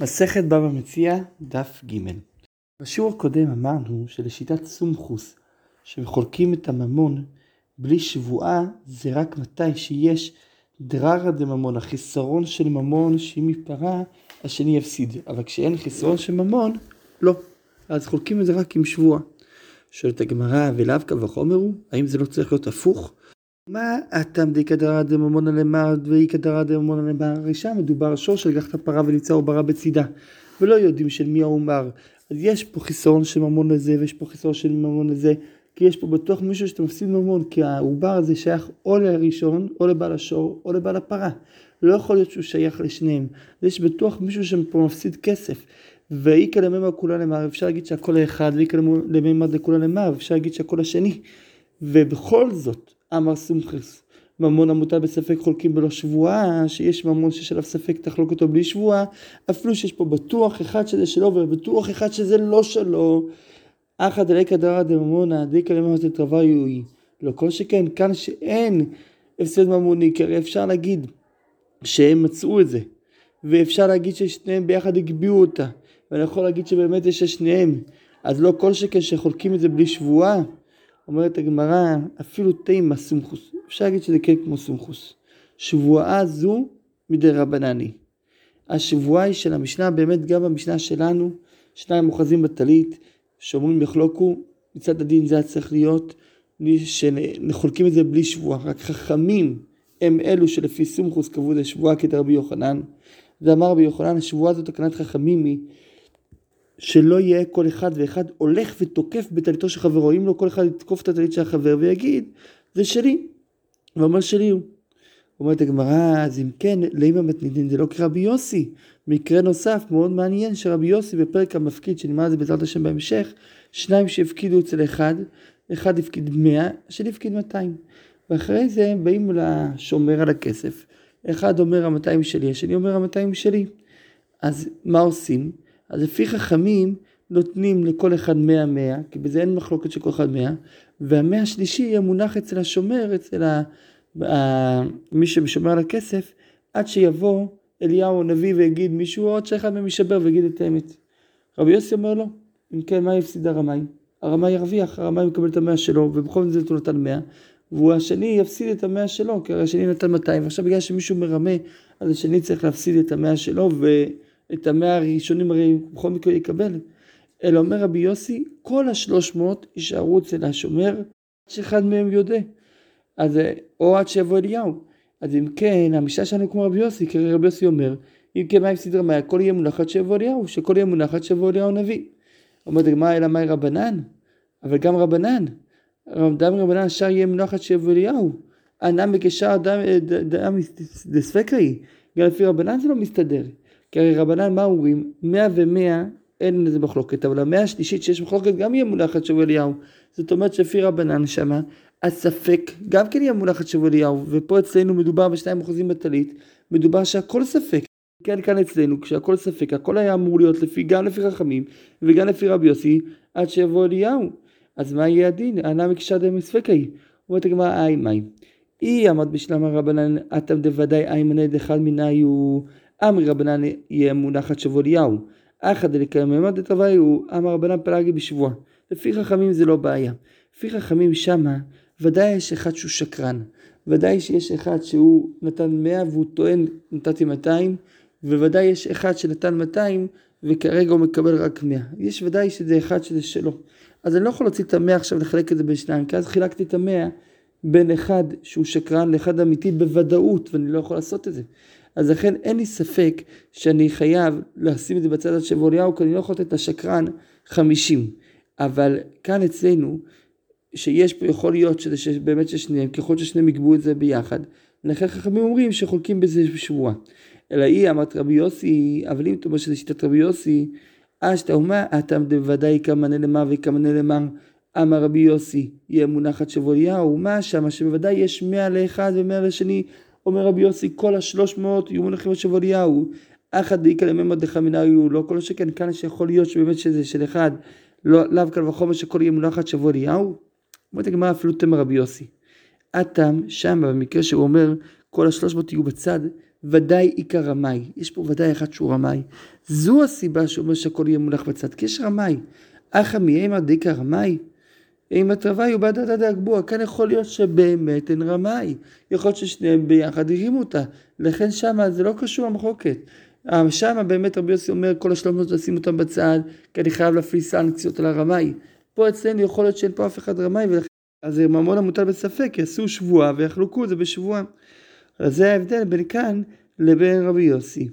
מסכת בבא מציע, דף ג' בשיעור הקודם אמרנו שלשיטת סומכוס, שחולקים את הממון בלי שבועה, זה רק מתי שיש דררא דממון, החיסרון של ממון שאם ייפרע, השני יפסיד. אבל כשאין חיסרון של ממון, לא. אז חולקים את זה רק עם שבועה. שואלת הגמרא, ולאו קל וחומר הוא? האם זה לא צריך להיות הפוך? מה הטעם דאיכא דרא דממונא למר ואיכא דרא דממונא למר? הרי שם מדובר שור שלקח את הפרה וניצה עוברה בצידה ולא יודעים של מי העומר. אז יש פה חיסרון של ממון לזה ויש פה חיסרון של ממון לזה כי יש פה בטוח מישהו שאתה מפסיד ממון כי העובר הזה שייך או לראשון או לבעל השור או לבעל הפרה. לא יכול להיות שהוא שייך לשניהם. יש בטוח מישהו שפה מפסיד כסף. ואיכא למימר כולה למר אפשר להגיד שהכל האחד ואיכא למימר דכולה למר אפשר להגיד שהכל השני. ובכל זאת אמר סומכס, ממון המוטל בספק חולקים בלא שבועה, שיש ממון שיש עליו ספק תחלוק אותו בלי שבועה, אפילו שיש פה בטוח אחד שזה שלו ובטוח אחד שזה לא שלו. אחא דליקא דרא דממונא דיקא לממונא דתרווה יהוי. לא כל שכן, כאן שאין הפסד ממוני, כי הרי אפשר להגיד שהם מצאו את זה, ואפשר להגיד ששניהם ביחד הגביאו אותה, ואני יכול להגיד שבאמת יש שניהם, אז לא כל שכן שחולקים את זה בלי שבועה. אומרת הגמרא, אפילו תימא סומכוס, אפשר להגיד שזה כן כמו סומכוס. שבועה זו מדי רבנני. השבועה היא של המשנה, באמת גם במשנה שלנו, שניים אוחזים בטלית, שאומרים יחלוקו, מצד הדין זה היה צריך להיות, שחולקים את זה בלי שבועה, רק חכמים הם אלו שלפי סומכוס קבעו את השבועה כדרבי יוחנן. ואמר רבי יוחנן, השבועה זו תקנת חכמים היא שלא יהיה כל אחד ואחד הולך ותוקף בטליתו של חברו, אם לא כל אחד יתקוף את הטלית של החבר ויגיד זה שלי, ואומר שלי הוא. אומרת הגמרא, אז אם כן, לאמא מתנידין זה לא כרבי יוסי. מקרה נוסף מאוד מעניין שרבי יוסי בפרק המפקיד, שנלמד את זה בעזרת השם בהמשך, שניים שהפקידו אצל אחד, אחד הפקיד מאה, השני הפקיד מאתיים. ואחרי זה באים לשומר על הכסף, אחד אומר המאתיים שלי, השני אומר המאתיים שלי. אז מה עושים? אז לפי חכמים נותנים לכל אחד מאה מאה, כי בזה אין מחלוקת של כל אחד מאה, והמאה השלישי יהיה מונח אצל השומר, אצל ה... ה... מי ששומר על הכסף, עד שיבוא אליהו הנביא ויגיד מישהו, עוד שאחד מהם יישבר ויגיד את האמת. רבי יוסי אומר לו, אם כן, מה יפסיד הרמאי? הרמאי ירוויח, הרמאי מקבל את המאה שלו, ובכל זאת הוא נתן מאה, והשני יפסיד את המאה שלו, כי השני נתן 200, ועכשיו בגלל שמישהו מרמה, אז השני צריך להפסיד את המאה שלו, ו... את המאה הראשונים הרי בכל מקרה יקבל. אלא אומר רבי יוסי, כל השלוש מאות יישארו אצל השומר, עד שאחד מהם יודע. אז, או עד שיבוא אליהו. אז אם כן, המשנה שלנו כמו רבי יוסי, כי רבי יוסי אומר, אם כן מה הפסיד רמאי, הכל יהיה מונח עד שיבוא אליהו, שכל יהיה מונח עד שיבוא אליהו הנביא. אומרת הגמרא, אלא מאי רבנן? אבל גם רבנן. דם רבנן שר יהיה מונח עד שיבוא אליהו. אנם בקשר דם דספקאי. גם לפי רבנן זה לא מסתדר. כי הרי רבנן מה אומרים? מאה ומאה אין לזה מחלוקת, אבל המאה השלישית שיש מחלוקת גם יהיה מונחת שבוע אליהו. זאת אומרת שלפי רבנן שמה, הספק גם כן יהיה מונחת שבוע אליהו, ופה אצלנו מדובר בשניים אחוזים בטלית, מדובר שהכל ספק. כן, כאן אצלנו, כשהכל ספק, הכל היה אמור להיות לפי, גם לפי חכמים וגם לפי רבי יוסי, עד שיבוא אליהו. אז מה יהיה הדין? ענה מקשה דמי ספקאי. אומרת הגמרא, אי מים. אי עמד בשלם הרבנן, אתם דוודאי איימנא דאחד מנהיו אמרי רבנן יהיה מונחת שבוע אליהו. אחא מימד דתוויהו אמר רבנן פלגי בשבוע. לפי חכמים זה לא בעיה. לפי חכמים שמה ודאי יש אחד שהוא שקרן. ודאי שיש אחד שהוא נתן 100 והוא טוען נתתי 200 וודאי יש אחד שנתן 200 וכרגע הוא מקבל רק 100. יש ודאי שזה אחד שזה שלו. אז אני לא יכול להוציא את המאה עכשיו לחלק את זה בין שניים כי אז חילקתי את המאה בין אחד שהוא שקרן לאחד אמיתי בוודאות ואני לא יכול לעשות את זה. אז לכן אין לי ספק שאני חייב לשים את זה בצד של שבוליהו, כי אני לא יכול לתת לשקרן 50. אבל כאן אצלנו, שיש פה, יכול להיות שזה שבאמת ששניהם, ככל ששניהם יקבעו את זה ביחד, לכן חכמים אומרים שחולקים בזה בשבועה. אלא היא אמרת רבי יוסי, אבל אם אתה אומר שזה שיטת רבי יוסי, אשתא אומה, אתה בוודאי כמנה למר וכמנה למר. אמר רבי יוסי, יהיה מונחת שבוליהו, מה שמה שבוודאי יש מאה לאחד ומאה לשני, אומר רבי יוסי, כל השלוש מאות יהיו מונחים על שבוליהו. אחת דאיקא לממא דחמינאיו, לא כל שכן, כאן שיכול להיות שבאמת שזה של אחד, לא, לאו קל וחומר שכל יהיה מונחת שבוליהו. אומרת הגמרא אפילו תמר רבי יוסי. הטעם שם במקרה שהוא אומר כל השלוש מאות יהיו בצד, ודאי עיקר רמאי. יש פה ודאי אחד שהוא רמאי. זו הסיבה שאומר שהכל יהיה מונח בצד, כי יש רמאי. אחא מאימא דיקא רמאי? אימא תרווי ובדתא דאגבוה. כאן יכול להיות שבאמת אין רמאי. יכול להיות ששניהם ביחד הרימו אותה. לכן שמה זה לא קשור למחוקת. שמה באמת רבי יוסי אומר כל השלומות לשים אותם בצד, כי אני חייב להפעיל סנקציות על הרמאי. פה אצלנו יכול להיות שאין פה אף אחד רמאי, ולכן אז ממון המוטל בספק, יעשו שבועה ויחלקו את זה בשבועה. אז זה ההבדל בין כאן לבין רבי יוסי.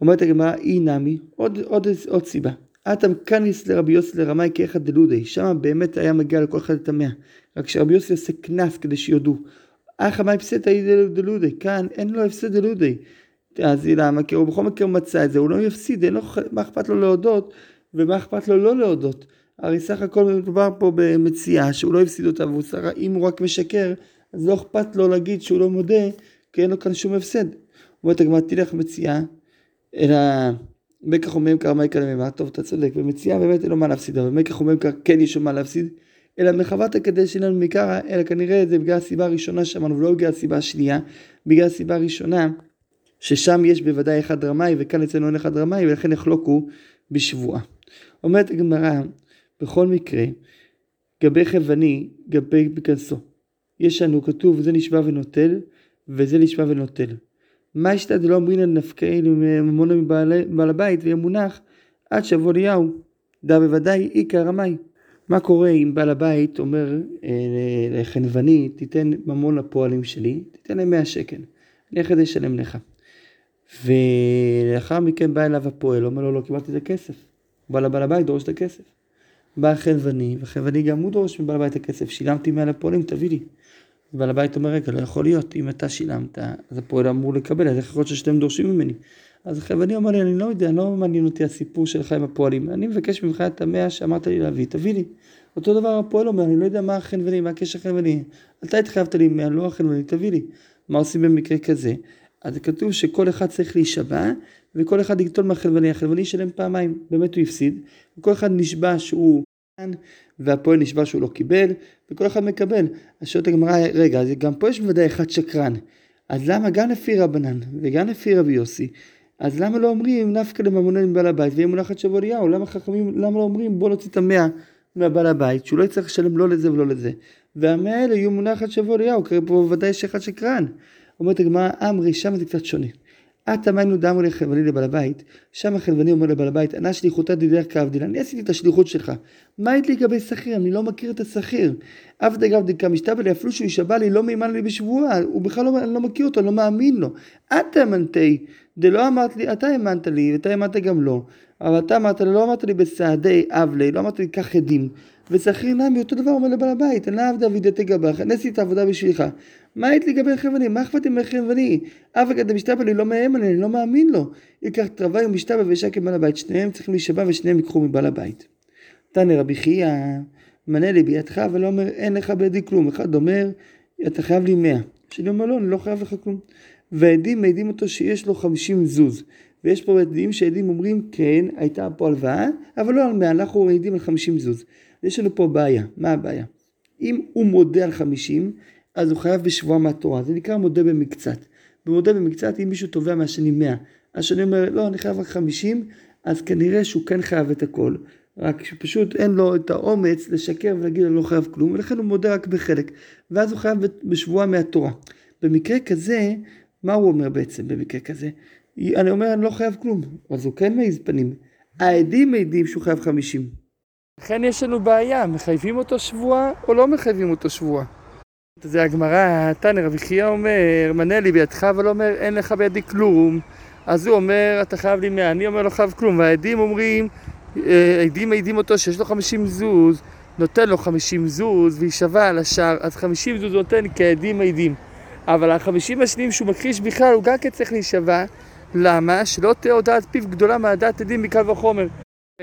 אומרת הגמרא, אי נמי, עוד, עוד, עוד סיבה. אטם קניס לרבי יוסי לרמאי כאחד דלודי, שם באמת היה מגיע לכל אחד את המאה. רק שרבי יוסי עושה קנס כדי שיודו. אחא מאי פסטה אי דלודי, כאן אין לו הפסד דלודי. אז למה? כי הוא בכל מקרה מצא את זה, הוא לא יפסיד, אין לו, מה אכפת לו להודות ומה אכפת לו לא להודות. הרי סך הכל מדובר פה במציאה שהוא לא הפסיד אותה, והוא שר, אם הוא רק משקר, אז לא אכפת לו להגיד שהוא לא מודה, כי אין לו כאן שום הפסד. אומרת הגמרא, תלך מציאה, אלא מקח אומרים כרמי כלממה, טוב אתה צודק, במציאה באמת אין לו מה להפסיד, אבל מקח אומרים כן יש לו מה להפסיד, אלא מחוות הקדש שלנו מקרא, אלא כנראה זה בגלל הסיבה הראשונה שאמרנו, ולא בגלל הסיבה השנייה, בגלל הסיבה הראשונה, ששם יש בוודאי אחד רמאי, וכאן אצלנו אין אחד רמאי, ולכן יחלוקו בשבועה. אומרת הגמרא, בכל מקרה, גבי חבני, גבי בכנסו. יש לנו כתוב זה נשבע ונוטל, וזה נשבע ונוטל. מה השתא דלא אמרינן נפקאי ממונה מבעל הבית ויהיה מונח עד שיבוא אליהו. דא בוודאי איכא רמאי. מה קורה אם בעל הבית אומר אה, לחנווני תיתן ממון לפועלים שלי, תיתן להם 100 שקל, אני אחרי זה אשלם לך. ולאחר מכן בא אליו הפועל, אומר לו לא קיבלתי את הכסף. בא לבעל הבית דורש את הכסף. בא החנווני, והחנווני גם הוא דורש מבעל הבית הכסף, שילמתי 100 לפועלים תביא לי. בעל הבית אומר, רגע, לא יכול להיות, אם אתה שילמת, אז הפועל אמור לקבל, אז איך יכול להיות ששתיהם דורשים ממני? אז החבר'ני אומר לי, אני לא יודע, לא מעניין אותי הסיפור שלך עם הפועלים, אני מבקש ממך את המאה שאמרת לי להביא, תביא לי. אותו דבר הפועל אומר, אני לא יודע מה החנווני, מה הקשר החנווני, אתה התחייבת לי מאה, לא החנווני, תביא לי. מה עושים במקרה כזה? אז כתוב שכל אחד צריך להישבע, וכל אחד יגטול מהחלבני, החלבני ישלם פעמיים, באמת הוא הפסיד, וכל אחד נשבע שהוא והפועל נשבע שהוא לא קיבל, וכל אחד מקבל. אז שואלת הגמרא, רגע, אז גם פה יש בוודאי אחד שקרן. אז למה גם לפי רבנן וגם לפי רבי יוסי, אז למה לא אומרים נפקא לממונה מבעל הבית ויהיה מונחת שבוע אליהו? למה חכמים, למה לא אומרים בוא נוציא את המאה מהבעל הבית, שהוא לא יצטרך לשלם לא לזה ולא לזה. והמאה האלה יהיו מונחת שבוע אליהו, כי פה בוודאי יש אחד שקרן. אומרת הגמרא, אמרי, שם זה קצת שונה. את אמרנו דמו לחלבני לבעל הבית, שם החלבני אומר לבעל הבית, אנא שליחותא דדרך כעבדין, אני עשיתי את השליחות שלך, מה היית לגבי שכיר, אני לא מכיר את השכיר. אף דגב דקה משתבא לי, אפילו שהוא יישבע לי, לא מימן לי בשבועה, הוא בכלל לא, לא מכיר אותו, לא מאמין לו. את האמנתי, דלא אמרת לי, אתה האמנת לי, ואתה האמנת גם לו, אבל אתה אמרת לי, לא אמרת לי בסעדי אבלי, לא אמרת לי קח עדים. ושכיר נמי אותו דבר אומר לבעל הבית, אני עבדה וידעתי גבך, עשיתי את העבודה בשבילך. מה היית לגבי חרבני? מה אכפת עם חרבני? אף אחד המשתבא לי לא עליי, אני לא מאמין לו. ייקח תרווי ומשתבא וישק עם בעל הבית, שניהם צריכים להישבע ושניהם ייקחו מבעל הבית. תנא רבי חייא, מנה לי בידך ולא אומר אין לך בידי כלום. אחד אומר אתה חייב לי מאה. השני אומר לא, אני לא חייב לך כלום. והעדים מעידים אותו שיש לו חמישים זוז. ויש פה עדים שעדים אומרים כן, הייתה פה הלוואה, אבל לא על מאה, אנחנו מעידים על חמישים זוז. יש לנו פה בעיה, מה הבעיה? אם הוא מודה על חמישים, אז הוא חייב בשבועה מהתורה, זה נקרא מודה במקצת. במודה במקצת, אם מישהו תובע מהשני מאה, השני אומר, לא, אני חייב רק חמישים, אז כנראה שהוא כן חייב את הכל. רק שפשוט אין לו את האומץ לשקר ולהגיד אני לא חייב כלום, ולכן הוא מודה רק בחלק. ואז הוא חייב בשבועה מהתורה. במקרה כזה, מה הוא אומר בעצם במקרה כזה? אני אומר אני לא חייב כלום, אז הוא כן מעיז פנים. העדים מעידים שהוא חייב חמישים. לכן יש לנו בעיה, מחייבים אותו שבועה או לא מחייבים אותו שבועה? זה הגמרא, תנא רבי חייא אומר, מנה לי בידך, אבל אומר, אין לך בידי כלום. אז הוא אומר, אתה חייב לי מאה, אני אומר, לא חייב כלום. והעדים אומרים, אה, העדים מעידים אותו שיש לו חמישים זוז, נותן לו חמישים זוז, ויישבע על השאר, אז חמישים זוז נותן כעדים מעידים. אבל החמישים השניים שהוא מכחיש בכלל, הוא גם כן צריך להישבע. למה? שלא תהיה הודעת פיו גדולה מהדעת עדים מקל וחומר.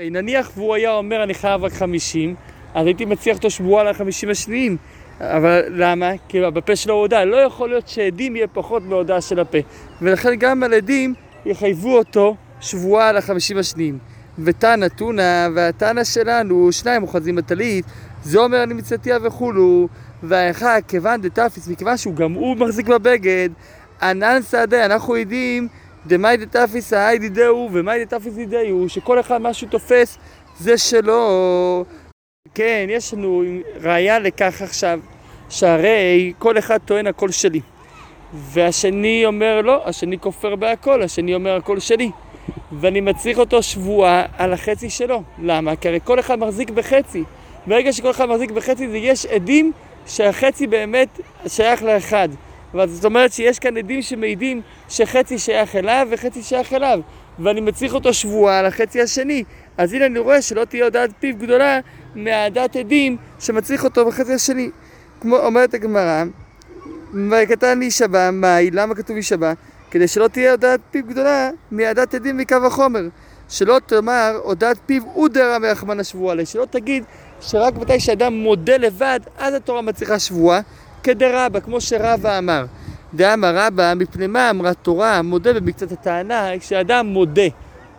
נניח והוא היה אומר, אני חייב רק חמישים, אז הייתי מציע אותו שבועה על החמישים השניים. אבל למה? כי בפה שלו הוא הודה. לא יכול להיות שעדים יהיה פחות מהודעה של הפה. ולכן גם על עדים יחייבו אותו שבועה על החמישים השניים. ותנא תונא, והתנא שלנו, שניים אוחזים בטלית, זה אומר אני מצאתיה וכולו, והאחד כיוון דתפיס, מכיוון שהוא גם הוא מחזיק בבגד, ענן שדה, אנחנו יודעים דמאי דתפיס האי דידהו ומאי דתפיס דידהו, שכל אחד מה שהוא תופס זה שלו. כן, יש לנו ראייה לכך עכשיו, שהרי כל אחד טוען הכל שלי. והשני אומר לא, השני כופר בהכל, השני אומר הכל שלי. ואני מצריך אותו שבועה על החצי שלו. למה? כי הרי כל אחד מחזיק בחצי. ברגע שכל אחד מחזיק בחצי, זה יש עדים שהחצי באמת שייך לאחד. זאת אומרת שיש כאן עדים שמעידים שחצי שייך אליו וחצי שייך אליו. ואני מצריך אותו שבועה על החצי השני. אז הנה אני רואה שלא תהיה הודעת פיו גדולה מהעדת עדים שמצריך אותו בחצי השני. כמו אומרת הגמרא, וקטן להישבע, מאי, למה כתוב להישבע? כדי שלא תהיה הודעת פיו גדולה מהעדת עדים מקו החומר. שלא תאמר הודעת פיו אודרא מרחמן השבועה, שלא תגיד שרק מתי שאדם מודה לבד, אז התורה מצליחה שבועה, כדרבא, כמו שרבא אמר. דאמר רבא, מפני מה אמרה תורה, מודה במקצת הטענה, כשאדם מודה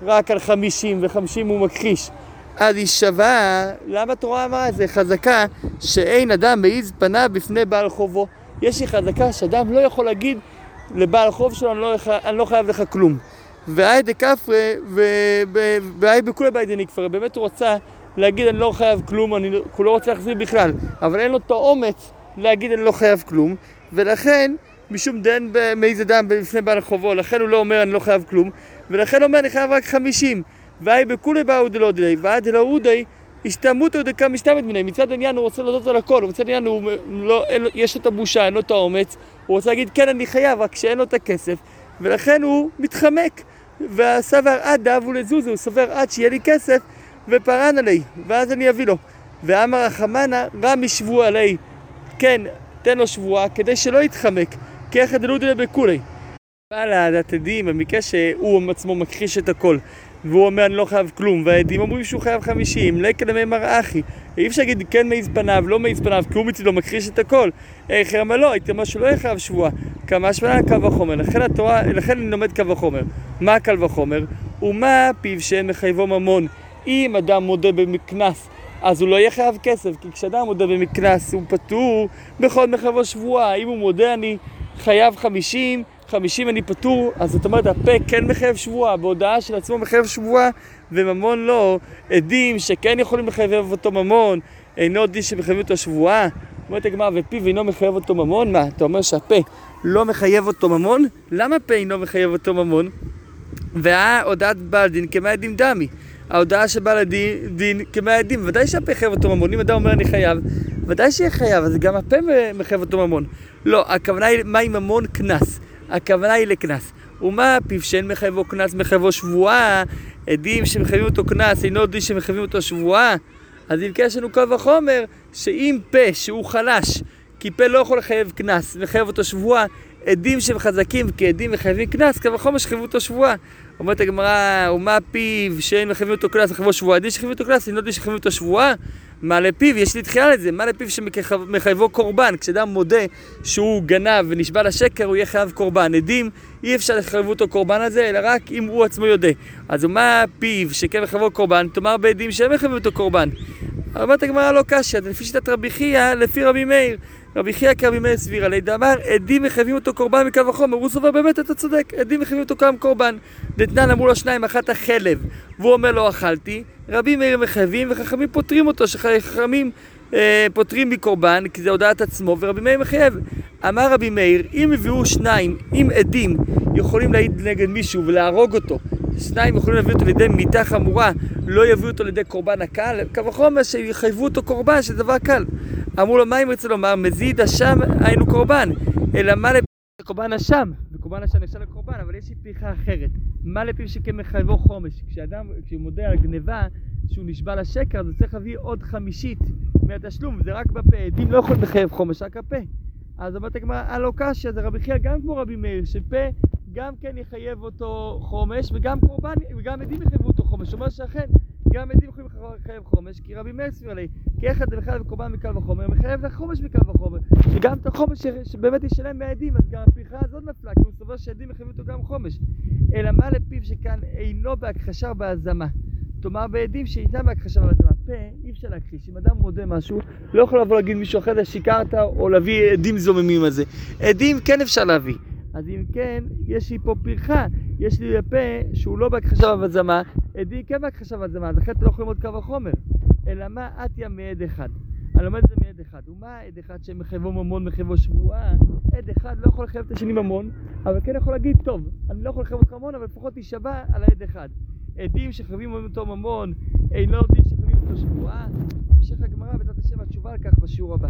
רק על חמישים וחמישים הוא מכחיש. אז היא שווה, למה התורה אמרה את זה? חזקה שאין אדם מעיז פניו בפני בעל חובו. יש לי חזקה שאדם לא יכול להגיד לבעל חוב שלו, אני לא, אני לא חייב לך כלום. והי דקפרי, והי בכולי באי דניקפרי, באמת הוא רצה להגיד אני לא חייב כלום, אני, לא רוצה להחזיר בכלל, אבל אין לו את האומץ להגיד אני לא חייב כלום, ולכן, משום דן מעיז אדם בפני בעל חובו, לכן הוא לא אומר אני לא חייב כלום, ולכן הוא אומר אני חייב רק חמישים. והי בכולי באו דלא דלי, והי דלא אודי, השתמותו דקה משתמת מיני. מצד העניין הוא רוצה לדעת על הכל, מצד העניין הוא לא, אין, יש לו את הבושה, אין לו את האומץ, הוא רוצה להגיד כן אני חייב, רק שאין לו את הכסף, ולכן הוא מתחמק. והסבר עד דאבו לזוזו, הוא סובר עד שיהיה לי כסף ופרן עלי, ואז אני אביא לו. ואמר החמנה, רמי שבוע עלי. כן, תן לו שבועה כדי שלא יתחמק, כי איך דלודלה בכולי. בעל העדת עדים, במקרה שהוא עצמו מכחיש את הכל, והוא אומר אני לא חייב כלום, והעדים אומרים שהוא חייב חמישים, לקה למימר אחי. אי אפשר להגיד כן מעיז פניו, לא מעיז פניו, כי הוא מצידו מכחיש את הכל. איך אמר לא, הייתי אומר שהוא לא יהיה חייב שבועה. כמה שמונה קל וחומר, לכן התורה, לכן אני לומד קל וחומר. מה קל וחומר? ומה פיו שאין מחייבו ממון. אם אדם מודה במקנס, אז הוא לא יהיה חייב כסף, כי כשאדם מודה במקנס הוא פטור בכל מחייבו שבועה. אם הוא מודה אני חייב חמישים, חמישים אני פטור, אז זאת אומרת הפה כן מחייב שבועה, בהודעה של עצמו מחייב שבועה וממון לא, עדים שכן יכולים לחייב אותו ממון, אינו דין שמחייבים אותו שבועה. אומרת הגמרא, ופיו אינו מחייב אותו ממון? מה, אתה אומר שהפה לא מחייב אותו ממון? למה פה אינו מחייב אותו ממון? וההודעת בעל דין כמאה דין דמי. ההודעה של בעל הדין כמאה עדים, ודאי שהפה חייב אותו ממון. אם אדם אומר אני חייב, ודאי שיהיה חייב, אז גם הפה מחייב אותו ממון. לא, הכוונה היא, מה עם ממון? קנס. הכוונה היא לקנס. ומה פיו שאין מחייבו קנס מחייבו שבועה, עדים שמחייבים אותו קנס, אינו דין שמחייבים אותו שבועה. אז אם כן יש לנו קו וחומר, שאם פה שהוא חלש, כי פה לא יכול לחייב קנס, מחייב אותו שבועה, עדים שהם חזקים כעדים מחייבים קנס, קו וחומר שחייבו אותו שבועה. אומרת הגמרא, ומה פיו שאין מחייבים אותו קנס, מחייבו שבועה, עדים שחייבים אותו קנס, אינו דין שחייבים אותו שבועה. מה לפיו, יש לי דחייה לזה, מה לפיו שמחייבו קורבן, כשאדם מודה שהוא גנב ונשבע לשקר, הוא יהיה חייב קורבן. עדים, אי אפשר לחייב אותו קורבן הזה, אלא רק אם הוא עצמו יודע. אז מה פיו שכן מחייבו קורבן, תאמר בעדים שהם מחייבים אותו קורבן. אומרת הגמרא לא קשיא, לפי שיטת רבי חייא, לפי רבי מאיר. רבי חייא כרבי מאיר סבירה לי, דאמר עדים מחייבים אותו קורבן מקו החומר, הוא סובר באמת אתה צודק, עדים מחייבים אותו כמה קורבן. דתנן אמרו לו שניים, אחת החלב, והוא אומר לא אכלתי, רבי מאיר מחייבים וחכמים פוטרים אותו, שחכמים אה, פוטרים מקורבן, כי זה הודעת עצמו, ורבי מאיר מחייב. אמר רבי מאיר, אם הביאו שניים, אם עדים יכולים להעיד נגד מישהו ולהרוג אותו, שניים יכולים להביא אותו לידי מיתה חמורה, לא יביאו אותו לידי קורבן הקל, קו החומר שיחייבו אותו קורבן, שזה דבר קל. אמרו לו, מה אם רוצה לומר? מזיד אשם היינו קורבן, אלא מה לקורבן אשם? וקורבן אשם נחשב לקורבן, אבל יש לי פריחה אחרת. מה לפיו שכמחייבו חומש? כשאדם, כשהוא מודה על גניבה, שהוא נשבע לשקר, אז הוא צריך להביא עוד חמישית מהתשלום, זה רק בפה. עדים לא יכולים לחייב חומש, רק הפה. אז אומרת הגמרא, הלא קשיא, זה רבי חייא גם כמו רבי מאיר, שפה גם כן יחייב אותו חומש, וגם קורבן, וגם עדים יחייבו אותו חומש. הוא אומר שאכן, גם עדים יכולים לחייב חומש, כי רבי מאיר סביר לי, כי אחד זה מחייב קורבן מקל וחומר, מחייב לחומש מקל וחומר, וגם את החומש שבאמת ישלם מהעדים, אז גם הפריחה הזאת נפלה, כי הוא סובר שעדים יחייבו אותו גם חומש. אלא מה לפיו שכאן אינו בהכחשה או בהזמה. תאמר בעדים שאיתם בהכחשה ובהזמה. פה אי אפשר להכחיש. אם אדם מודה משהו, לא יכול לבוא להגיד מישהו אחר, שיקרת, או להביא עדים זוממים על זה. עדים כן אפשר להביא. אז אם כן, יש לי פה פרחה, יש לי לפה שהוא לא בהכחשה והזמה, עדי כן בהכחשה והזמה, אז אחרת לא יכולים ללמוד קו החומר. אלא מה עטיה מעד אחד. אני לומד את זה מעד אחד. ומה עד אחד שמחייבו ממון, מחייבו שבועה? עד אחד לא יכול לחייב את השני ממון, אבל כן יכול להגיד, טוב, אני לא יכול לחייב אותך ממון, אבל לפחות תישבע על העד אחד. עדים שחייבים אותו ממון, אינו דין שחייבים אותו שבועה. המשך הגמרא בעזרת השם התשובה על כך בשיעור הבא.